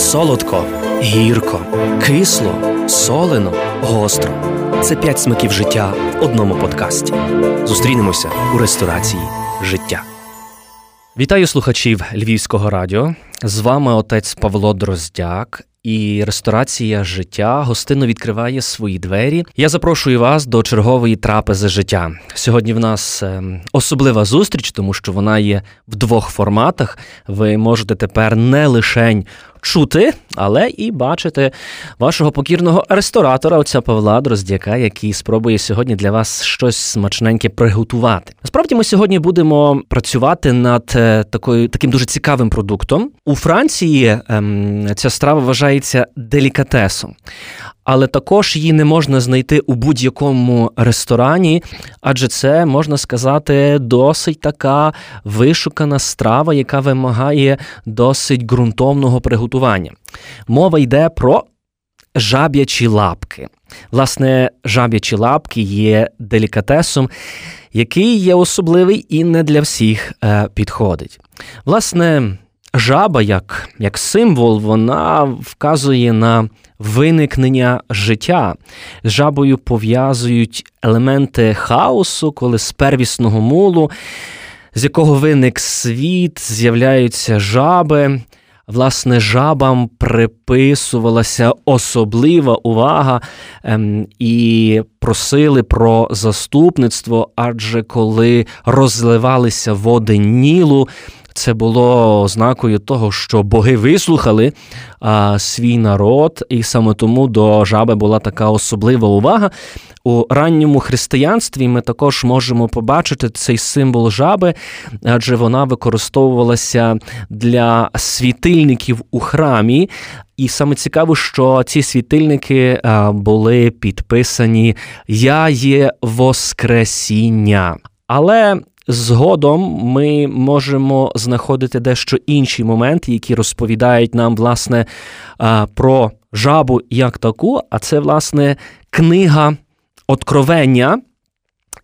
солодко, гірко, кисло, солено, гостро. Це п'ять смаків життя в одному подкасті. Зустрінемося у ресторації життя. Вітаю слухачів Львівського радіо. З вами отець Павло Дроздяк. І ресторація життя гостинно відкриває свої двері. Я запрошую вас до чергової трапези життя. Сьогодні в нас ем, особлива зустріч, тому що вона є в двох форматах. Ви можете тепер не лишень чути, але і бачити вашого покірного ресторатора, отця Павла Дроздяка, який спробує сьогодні для вас щось смачненьке приготувати. Насправді, ми сьогодні будемо працювати над е, такою таким дуже цікавим продуктом. У Франції ем, ця страва вважається делікатесом але також її не можна знайти у будь-якому ресторані, адже це можна сказати досить така вишукана страва, яка вимагає досить ґрунтовного приготування. Мова йде про жаб'ячі лапки. Власне, жаб'ячі лапки є делікатесом, який є особливий і не для всіх е, підходить. Власне, жаба як, як символ, вона вказує на виникнення життя. З жабою пов'язують елементи хаосу, коли з первісного мулу, з якого виник світ, з'являються жаби. Власне, жабам приписувалася особлива увага ем, і просили про заступництво, адже коли розливалися води Нілу, це було ознакою того, що боги вислухали а, свій народ, і саме тому до жаби була така особлива увага. У ранньому християнстві ми також можемо побачити цей символ жаби, адже вона використовувалася для світильників у храмі. І саме цікаво, що ці світильники були підписані Я є Воскресіння. Але Згодом ми можемо знаходити дещо інші моменти, які розповідають нам, власне, про жабу як таку, а це, власне, книга откровення.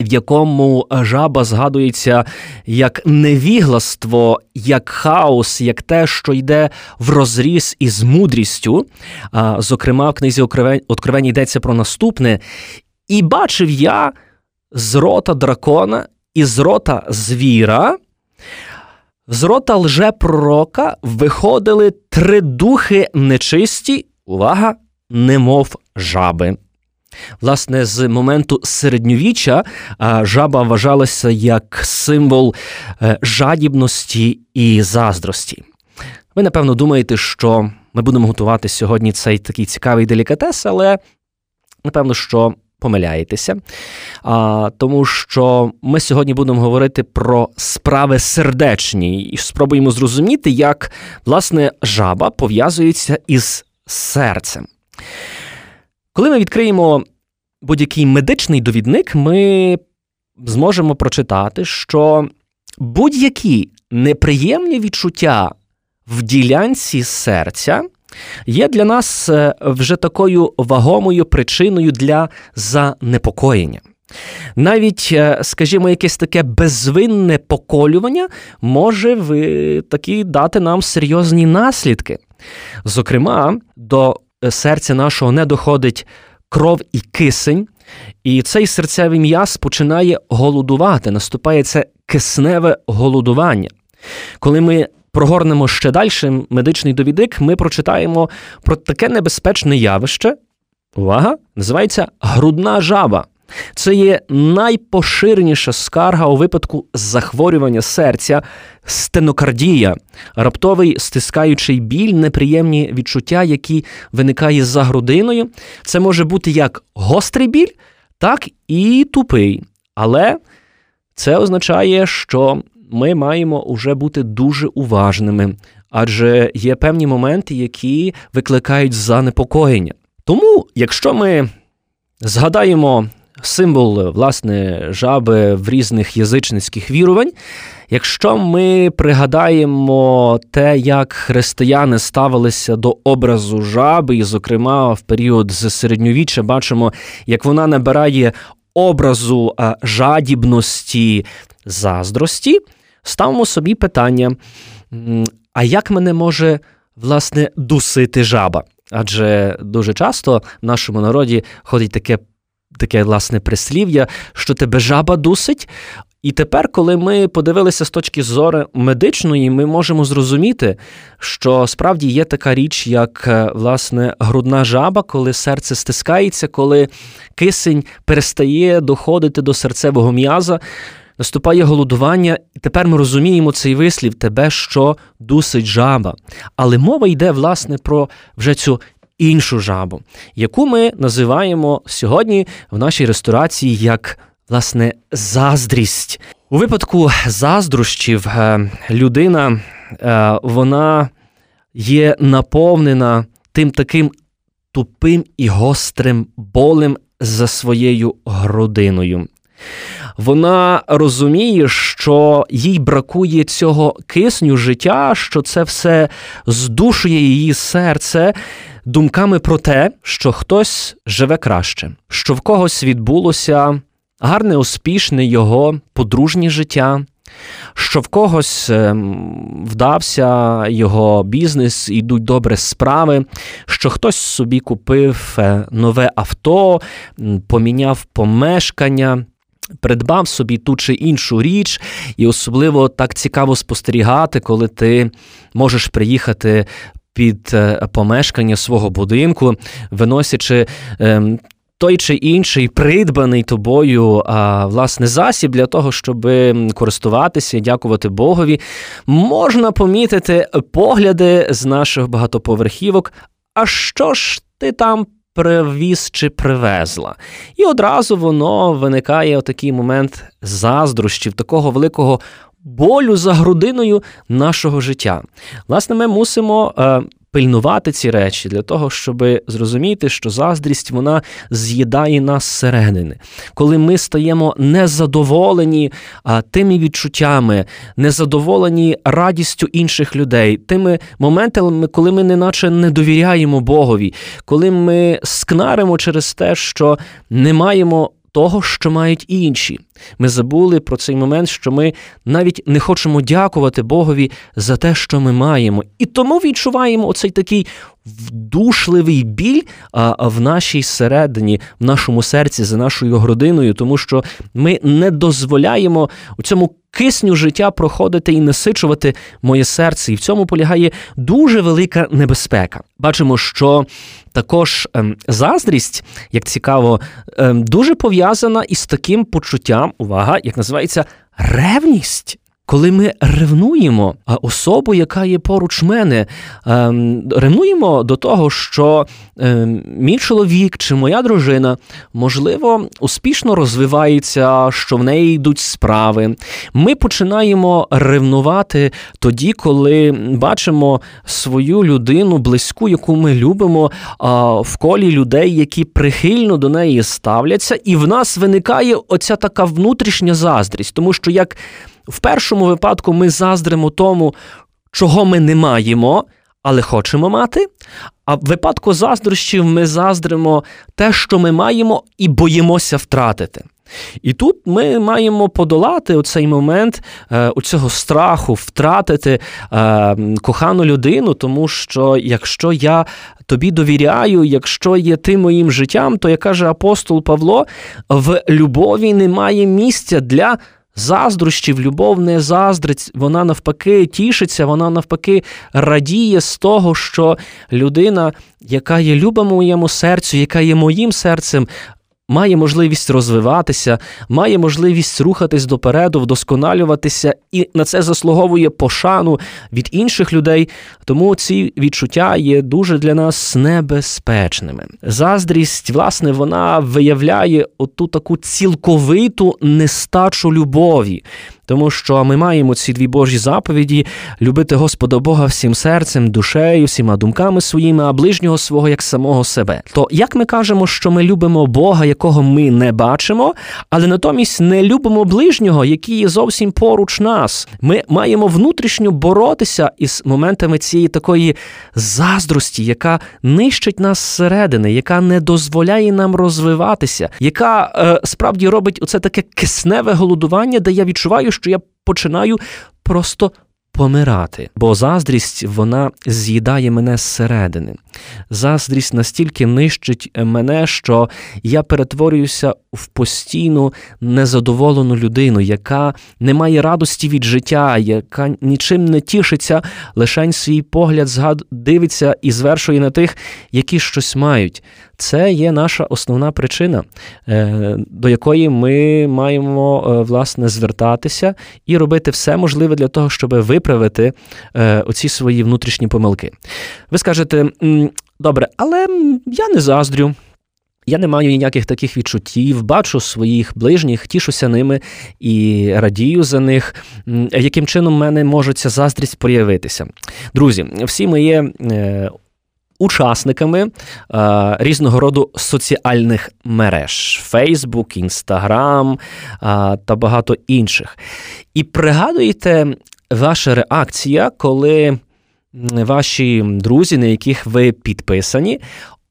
В якому жаба згадується як невігластво, як хаос, як те, що йде в розріз із мудрістю. Зокрема, в книзі Откровення йдеться про наступне. І бачив я з рота дракона із рота звіра, з рота лжепророка виходили три духи нечисті, увага, немов жаби. Власне, з моменту середньовіччя жаба вважалася як символ е, жадібності і заздрості. Ви, напевно, думаєте, що ми будемо готувати сьогодні цей такий цікавий делікатес, але напевно, що помиляєтеся, а, тому що ми сьогодні будемо говорити про справи сердечні і спробуємо зрозуміти, як власне жаба пов'язується із серцем. Коли ми відкриємо будь-який медичний довідник, ми зможемо прочитати, що будь-які неприємні відчуття в ділянці серця є для нас е, вже такою вагомою причиною для занепокоєння. Навіть, е, скажімо, якесь таке безвинне поколювання може в такі дати нам серйозні наслідки. Зокрема, до серця нашого не доходить кров і кисень, і цей серцевий м'яз починає голодувати, наступає це кисневе голодування. Коли ми прогорнемо ще далі медичний довідник, ми прочитаємо про таке небезпечне явище. Увага! Називається грудна жаба. Це є найпоширеніша скарга у випадку захворювання серця, стенокардія, раптовий стискаючий біль, неприємні відчуття, які виникає за грудиною. Це може бути як гострий біль, так і тупий. Але це означає, що ми маємо вже бути дуже уважними, адже є певні моменти, які викликають занепокоєння. Тому, якщо ми згадаємо символ власне жаби в різних язичницьких вірувань, якщо ми пригадаємо те, як християни ставилися до образу жаби, і, зокрема, в період з середньовіччя бачимо, як вона набирає образу жадібності, заздрості, ставимо собі питання: а як мене може власне, дусити жаба. Адже дуже часто в нашому народі ходить таке таке власне прислів'я, що тебе жаба дусить. І тепер, коли ми подивилися з точки зору медичної, ми можемо зрозуміти, що справді є така річ, як е, власне грудна жаба, коли серце стискається, коли кисень перестає доходити до серцевого м'яза. Наступає голодування, і тепер ми розуміємо цей вислів тебе, що дусить жаба. Але мова йде, власне, про вже цю іншу жабу, яку ми називаємо сьогодні в нашій ресторації як власне заздрість. У випадку заздрощів е, людина е, вона є наповнена тим таким тупим і гострим болем за своєю грудиною. Вона розуміє, що їй бракує цього кисню життя, що це все здушує її серце думками про те, що хтось живе краще, що в когось відбулося гарне, успішне його подружнє життя. Що в когось ем, вдався його бізнес, ідуть добре справи, що хтось собі купив е, нове авто, поміняв помешкання, придбав собі ту чи іншу річ, і особливо так цікаво спостерігати, коли ти можеш приїхати. Під е, помешкання свого будинку, виносячи ем, той чи інший придбаний тобою а, власне засіб для того, щоб користуватися, дякувати Богові, можна помітити погляди з наших багатоповерхівок. А що ж ти там привіз чи привезла? І одразу воно виникає такий момент заздрощів, такого великого. Болю за грудиною нашого життя. Власне, ми мусимо е, пильнувати ці речі для того, щоб зрозуміти, що заздрість вона з'їдає нас зсередини. Коли ми стаємо незадоволені тими відчуттями, незадоволені радістю інших людей, тими моментами, коли ми неначе не довіряємо Богові, коли ми скнаримо через те, що не маємо того, що мають інші. Ми забули про цей момент, що ми навіть не хочемо дякувати Богові за те, що ми маємо, і тому відчуваємо оцей такий вдушливий біль в нашій середині, в нашому серці, за нашою грудиною, тому що ми не дозволяємо у цьому кисню життя проходити і насичувати моє серце. І в цьому полягає дуже велика небезпека. Бачимо, що також ем, заздрість, як цікаво, ем, дуже пов'язана із таким почуттям, увага, як називається ревність коли ми ревнуємо особу, яка є поруч мене, ем, ревнуємо до того, що ем, мій чоловік чи моя дружина, можливо, успішно розвивається, що в неї йдуть справи. Ми починаємо ревнувати тоді, коли бачимо свою людину близьку, яку ми любимо, в колі людей, які прихильно до неї ставляться, і в нас виникає оця така внутрішня заздрість, тому що як в першому випадку ми заздримо тому, чого ми не маємо, але хочемо мати. А в випадку заздрощів ми заздримо те, що ми маємо, і боїмося втратити. І тут ми маємо подолати оцей момент е, цього страху, втратити е, кохану людину, тому що якщо я тобі довіряю, якщо є ти моїм життям, то як каже апостол Павло, в любові немає місця для заздрощів, любов не заздрить, вона навпаки тішиться, вона навпаки радіє з того, що людина, яка є люба моєму серцю, яка є моїм серцем, має можливість розвиватися, має можливість рухатись допереду, вдосконалюватися, і на це заслуговує пошану від інших людей. Тому ці відчуття є дуже для нас небезпечними. Заздрість, власне, вона виявляє оту таку цілковиту нестачу любові тому що ми маємо ці дві Божі заповіді любити Господа Бога всім серцем, душею, всіма думками своїми, а ближнього свого як самого себе. То як ми кажемо, що ми любимо Бога, якого ми не бачимо, але натомість не любимо ближнього, який є зовсім поруч нас. Ми маємо внутрішньо боротися із моментами цієї такої заздрості, яка нищить нас зсередини, яка не дозволяє нам розвиватися, яка е, справді робить оце таке кисневе голодування, де я відчуваю що я починаю просто помирати, бо заздрість вона з'їдає мене зсередини. Заздрість настільки нищить мене, що я перетворююся в постійну незадоволену людину, яка не має радості від життя, яка нічим не тішиться, лишень свій погляд згад дивиться і звершує на тих, які щось мають. Це є наша основна причина, е, до якої ми маємо е, власне звертатися і робити все можливе для того, щоб виправити е, оці свої внутрішні помилки. Ви скажете, добре, але я не заздрю. Я не маю ніяких таких відчуттів, бачу своїх ближніх, тішуся ними і радію за них. Яким чином в мене може ця заздрість проявитися? Друзі, всі ми є учасниками а, різного роду соціальних мереж: Facebook, Instagram а, та багато інших. І пригадуєте, ваша реакція, коли ваші друзі, на яких ви підписані,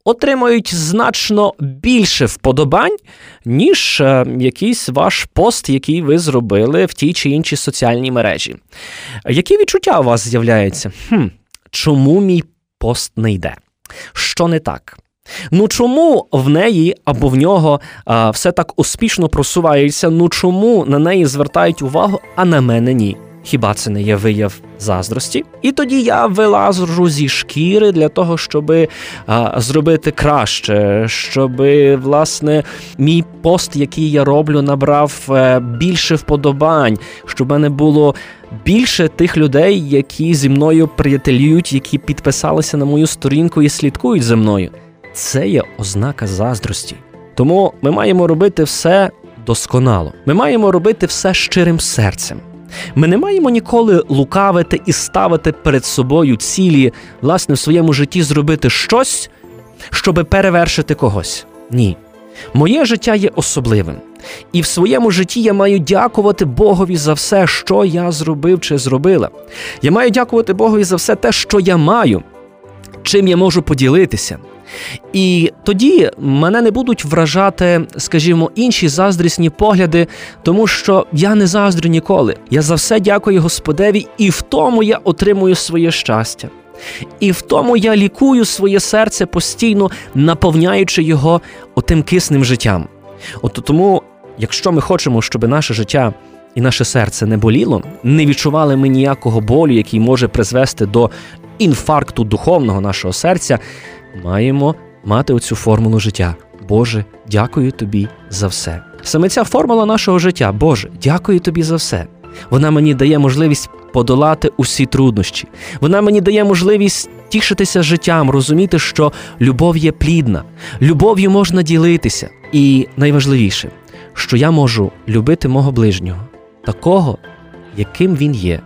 Отримують значно більше вподобань, ніж якийсь ваш пост, який ви зробили в тій чи іншій соціальній мережі. Які відчуття у вас з'являються? Хм, Чому мій пост не йде. Що не так? Ну чому в неї або в нього а, все так успішно просувається? Ну чому на неї звертають увагу, а на мене ні? Хіба це не є вияв заздрості? І тоді я вилазжу зі шкіри для того, щоб зробити краще, щоб власне мій пост, який я роблю, набрав е, більше вподобань, щоб мене було більше тих людей, які зі мною приятелюють, які підписалися на мою сторінку і слідкують за мною. Це є ознака заздрості. Тому ми маємо робити все досконало. Ми маємо робити все щирим серцем. Ми не маємо ніколи лукавити і ставити перед собою цілі, власне, в своєму житті зробити щось, щоби перевершити когось. Ні. Моє життя є особливим. І в своєму житті я маю дякувати Богові за все, що я зробив чи зробила. Я маю дякувати Богові за все те, що я маю, чим я можу поділитися. І тоді мене не будуть вражати, скажімо, інші заздрісні погляди, тому що я не заздрю ніколи. Я за все дякую Господеві, і в тому я отримую своє щастя. І в тому я лікую своє серце постійно наповняючи його отим кисним життям. От тому, якщо ми хочемо, щоб наше життя і наше серце не боліло, не відчували ми ніякого болю, який може призвести до інфаркту духовного нашого серця, маємо мати оцю формулу життя. Боже, дякую тобі за все. Саме ця формула нашого життя, Боже, дякую тобі за все. Вона мені дає можливість подолати усі труднощі. Вона мені дає можливість тішитися життям, розуміти, що любов є плідна, любов'ю можна ділитися. І найважливіше, що я можу любити мого ближнього, такого, яким він є,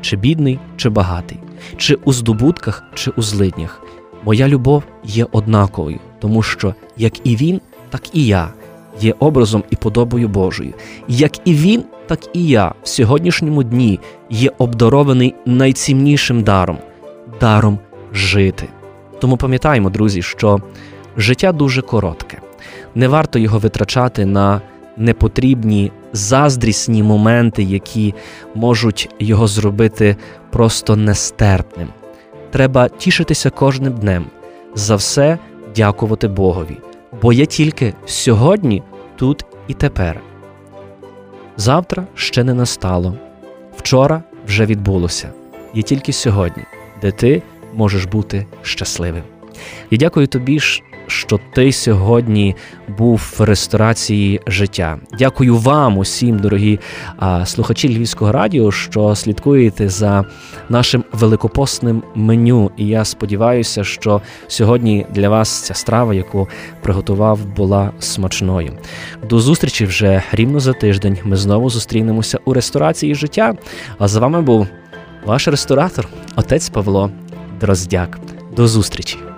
чи бідний, чи багатий, чи у здобутках, чи у злиднях. Моя любов є однаковою, тому що як і він, так і я є образом і подобою Божою. Як і він, так і я в сьогоднішньому дні є обдарований найціннішим даром даром жити. Тому пам'ятаємо, друзі, що життя дуже коротке, не варто його витрачати на непотрібні заздрісні моменти, які можуть його зробити просто нестерпним. Треба тішитися кожним днем, за все дякувати Богові, бо є тільки сьогодні, тут і тепер. Завтра ще не настало, вчора вже відбулося, є тільки сьогодні, де ти можеш бути щасливим. Я дякую тобі, що ти сьогодні був в ресторації життя. Дякую вам, усім, дорогі слухачі Львівського радіо, що слідкуєте за нашим великопостним меню. І я сподіваюся, що сьогодні для вас ця страва, яку приготував, була смачною. До зустрічі вже рівно за тиждень. Ми знову зустрінемося у ресторації життя. А з вами був ваш ресторатор, отець Павло Дроздяк. До зустрічі!